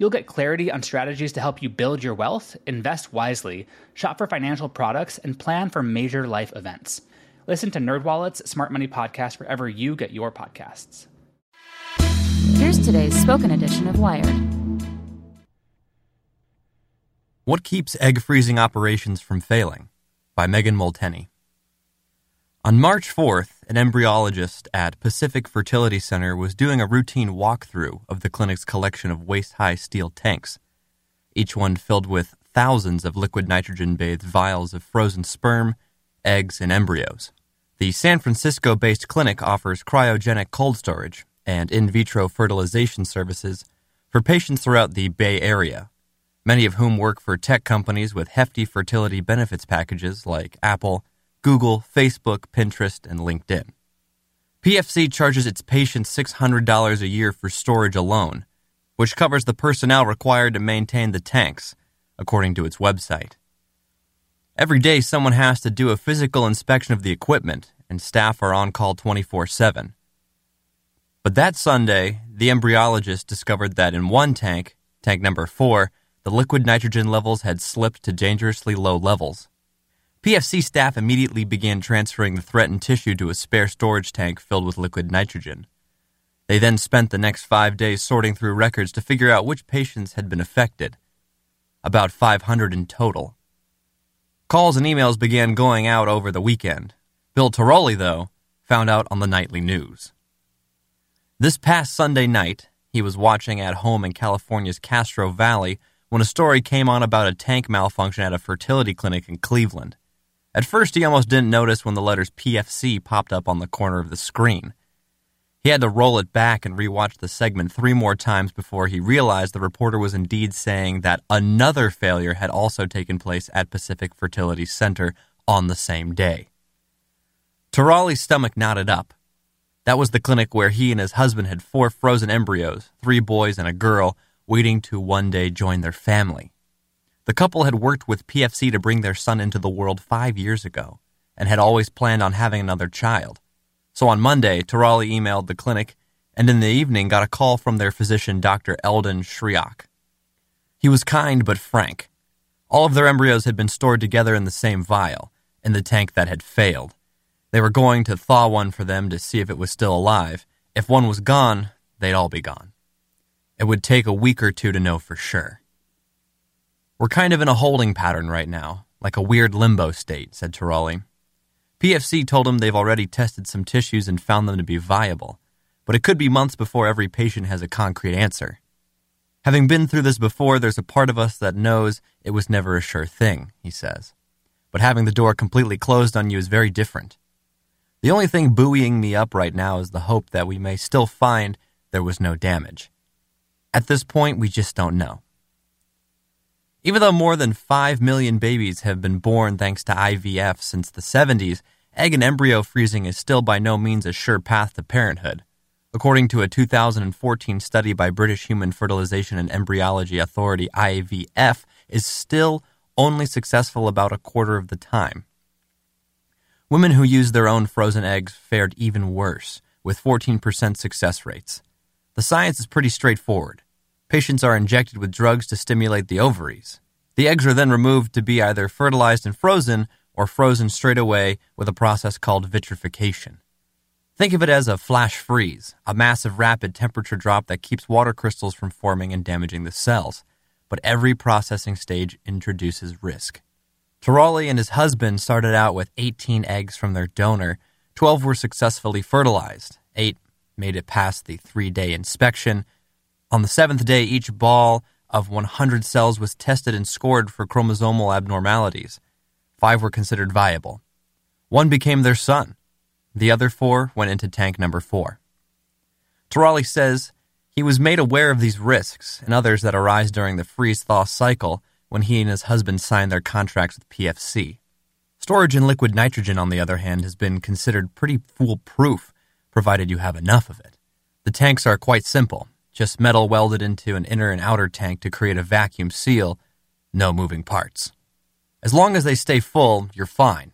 You'll get clarity on strategies to help you build your wealth, invest wisely, shop for financial products, and plan for major life events. Listen to NerdWallet's Smart Money Podcast wherever you get your podcasts. Here's today's spoken edition of Wired. What Keeps Egg Freezing Operations from Failing? by Megan Molteni. On March 4th, an embryologist at Pacific Fertility Center was doing a routine walkthrough of the clinic's collection of waist high steel tanks, each one filled with thousands of liquid nitrogen bathed vials of frozen sperm, eggs, and embryos. The San Francisco based clinic offers cryogenic cold storage and in vitro fertilization services for patients throughout the Bay Area, many of whom work for tech companies with hefty fertility benefits packages like Apple, Google, Facebook, Pinterest, and LinkedIn. PFC charges its patients $600 a year for storage alone, which covers the personnel required to maintain the tanks, according to its website. Every day, someone has to do a physical inspection of the equipment, and staff are on call 24 7. But that Sunday, the embryologist discovered that in one tank, tank number 4, the liquid nitrogen levels had slipped to dangerously low levels. PFC staff immediately began transferring the threatened tissue to a spare storage tank filled with liquid nitrogen. They then spent the next five days sorting through records to figure out which patients had been affected. About 500 in total. Calls and emails began going out over the weekend. Bill Taroli, though, found out on the nightly news. This past Sunday night, he was watching at home in California's Castro Valley when a story came on about a tank malfunction at a fertility clinic in Cleveland. At first, he almost didn't notice when the letters PFC popped up on the corner of the screen. He had to roll it back and rewatch the segment three more times before he realized the reporter was indeed saying that another failure had also taken place at Pacific Fertility Center on the same day. Taroli's stomach knotted up. That was the clinic where he and his husband had four frozen embryos, three boys and a girl, waiting to one day join their family. The couple had worked with PFC to bring their son into the world five years ago and had always planned on having another child. So on Monday, Taroli emailed the clinic and in the evening got a call from their physician, Dr. Eldon Schriock. He was kind but frank. All of their embryos had been stored together in the same vial, in the tank that had failed. They were going to thaw one for them to see if it was still alive. If one was gone, they'd all be gone. It would take a week or two to know for sure. We're kind of in a holding pattern right now, like a weird limbo state, said Taroli. PFC told him they've already tested some tissues and found them to be viable, but it could be months before every patient has a concrete answer. Having been through this before, there's a part of us that knows it was never a sure thing, he says. But having the door completely closed on you is very different. The only thing buoying me up right now is the hope that we may still find there was no damage. At this point, we just don't know. Even though more than 5 million babies have been born thanks to IVF since the 70s, egg and embryo freezing is still by no means a sure path to parenthood. According to a 2014 study by British Human Fertilization and Embryology Authority, IVF is still only successful about a quarter of the time. Women who used their own frozen eggs fared even worse, with 14% success rates. The science is pretty straightforward. Patients are injected with drugs to stimulate the ovaries. The eggs are then removed to be either fertilized and frozen or frozen straight away with a process called vitrification. Think of it as a flash freeze, a massive rapid temperature drop that keeps water crystals from forming and damaging the cells. but every processing stage introduces risk. Taroli and his husband started out with 18 eggs from their donor. 12 were successfully fertilized. Eight made it past the three day inspection. On the seventh day, each ball of 100 cells was tested and scored for chromosomal abnormalities. Five were considered viable. One became their son. The other four went into tank number four. Taroli says he was made aware of these risks and others that arise during the freeze thaw cycle when he and his husband signed their contracts with PFC. Storage in liquid nitrogen, on the other hand, has been considered pretty foolproof, provided you have enough of it. The tanks are quite simple just metal welded into an inner and outer tank to create a vacuum seal, no moving parts. As long as they stay full, you're fine.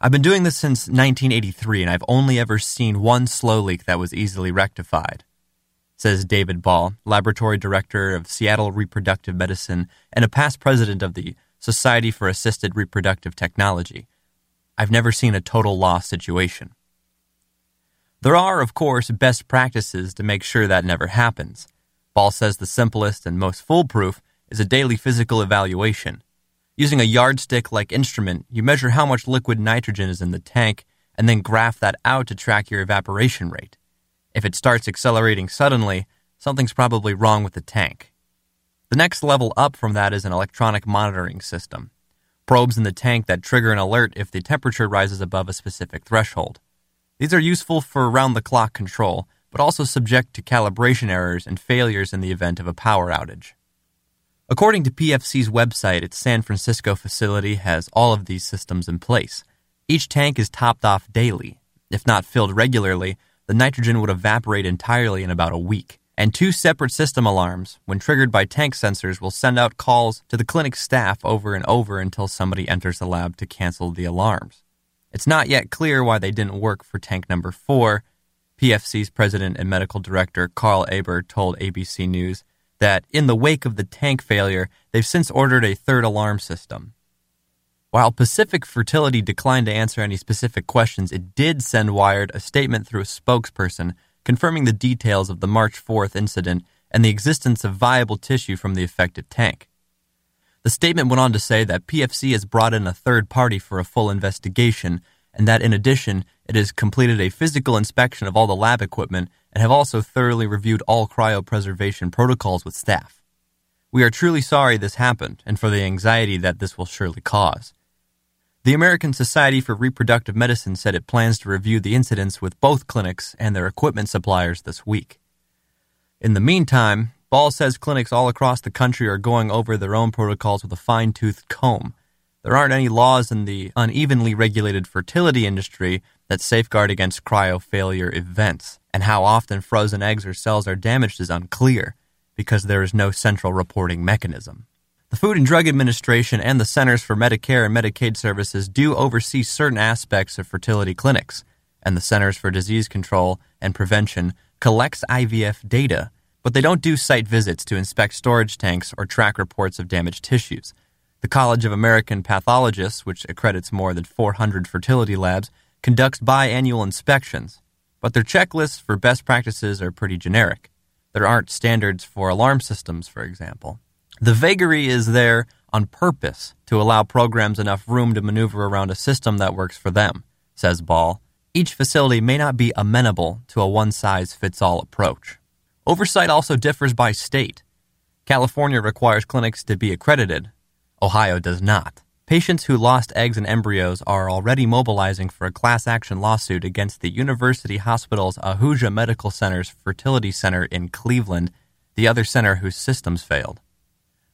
I've been doing this since 1983, and I've only ever seen one slow leak that was easily rectified says David Ball, laboratory director of Seattle Reproductive Medicine and a past president of the Society for Assisted Reproductive Technology. I've never seen a total loss situation. There are, of course, best practices to make sure that never happens. Ball says the simplest and most foolproof is a daily physical evaluation. Using a yardstick like instrument, you measure how much liquid nitrogen is in the tank and then graph that out to track your evaporation rate. If it starts accelerating suddenly, something's probably wrong with the tank. The next level up from that is an electronic monitoring system. Probes in the tank that trigger an alert if the temperature rises above a specific threshold. These are useful for round the clock control, but also subject to calibration errors and failures in the event of a power outage. According to PFC's website, its San Francisco facility has all of these systems in place. Each tank is topped off daily. If not filled regularly, the nitrogen would evaporate entirely in about a week. And two separate system alarms, when triggered by tank sensors, will send out calls to the clinic staff over and over until somebody enters the lab to cancel the alarms. It's not yet clear why they didn't work for tank number four. PFC's president and medical director, Carl Aber, told ABC News that in the wake of the tank failure, they've since ordered a third alarm system. While Pacific Fertility declined to answer any specific questions, it did send Wired a statement through a spokesperson confirming the details of the March 4th incident and the existence of viable tissue from the affected tank. The statement went on to say that PFC has brought in a third party for a full investigation and that in addition, it has completed a physical inspection of all the lab equipment and have also thoroughly reviewed all cryopreservation protocols with staff. We are truly sorry this happened and for the anxiety that this will surely cause. The American Society for Reproductive Medicine said it plans to review the incidents with both clinics and their equipment suppliers this week. In the meantime, Ball says clinics all across the country are going over their own protocols with a fine toothed comb. There aren't any laws in the unevenly regulated fertility industry that safeguard against cryo failure events, and how often frozen eggs or cells are damaged is unclear because there is no central reporting mechanism. The Food and Drug Administration and the Centers for Medicare and Medicaid Services do oversee certain aspects of fertility clinics, and the Centers for Disease Control and Prevention collects IVF data, but they don't do site visits to inspect storage tanks or track reports of damaged tissues. The College of American Pathologists, which accredits more than 400 fertility labs, conducts biannual inspections, but their checklists for best practices are pretty generic. There aren't standards for alarm systems, for example. The vagary is there on purpose to allow programs enough room to maneuver around a system that works for them, says Ball. Each facility may not be amenable to a one size fits all approach. Oversight also differs by state. California requires clinics to be accredited, Ohio does not. Patients who lost eggs and embryos are already mobilizing for a class action lawsuit against the University Hospital's Ahuja Medical Center's fertility center in Cleveland, the other center whose systems failed.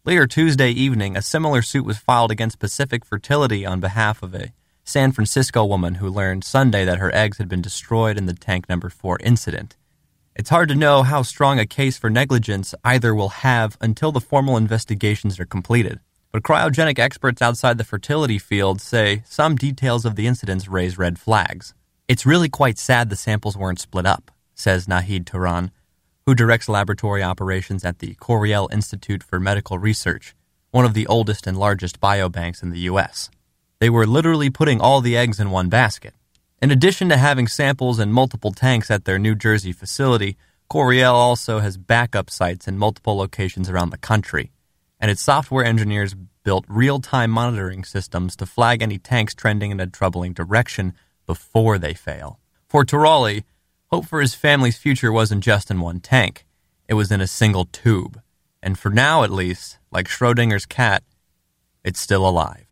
Later Tuesday evening, a similar suit was filed against Pacific Fertility on behalf of a San Francisco woman who learned Sunday that her eggs had been destroyed in the tank number 4 incident. It's hard to know how strong a case for negligence either will have until the formal investigations are completed. But cryogenic experts outside the fertility field say some details of the incidents raise red flags. It's really quite sad the samples weren't split up, says Nahid Turan, who directs laboratory operations at the Coriell Institute for Medical Research, one of the oldest and largest biobanks in the U.S. They were literally putting all the eggs in one basket. In addition to having samples in multiple tanks at their New Jersey facility, Coriell also has backup sites in multiple locations around the country. and its software engineers built real time monitoring systems to flag any tanks trending in a troubling direction before they fail. For Taroli, hope for his family's future wasn't just in one tank, it was in a single tube. And for now, at least, like Schrodinger's cat, it's still alive.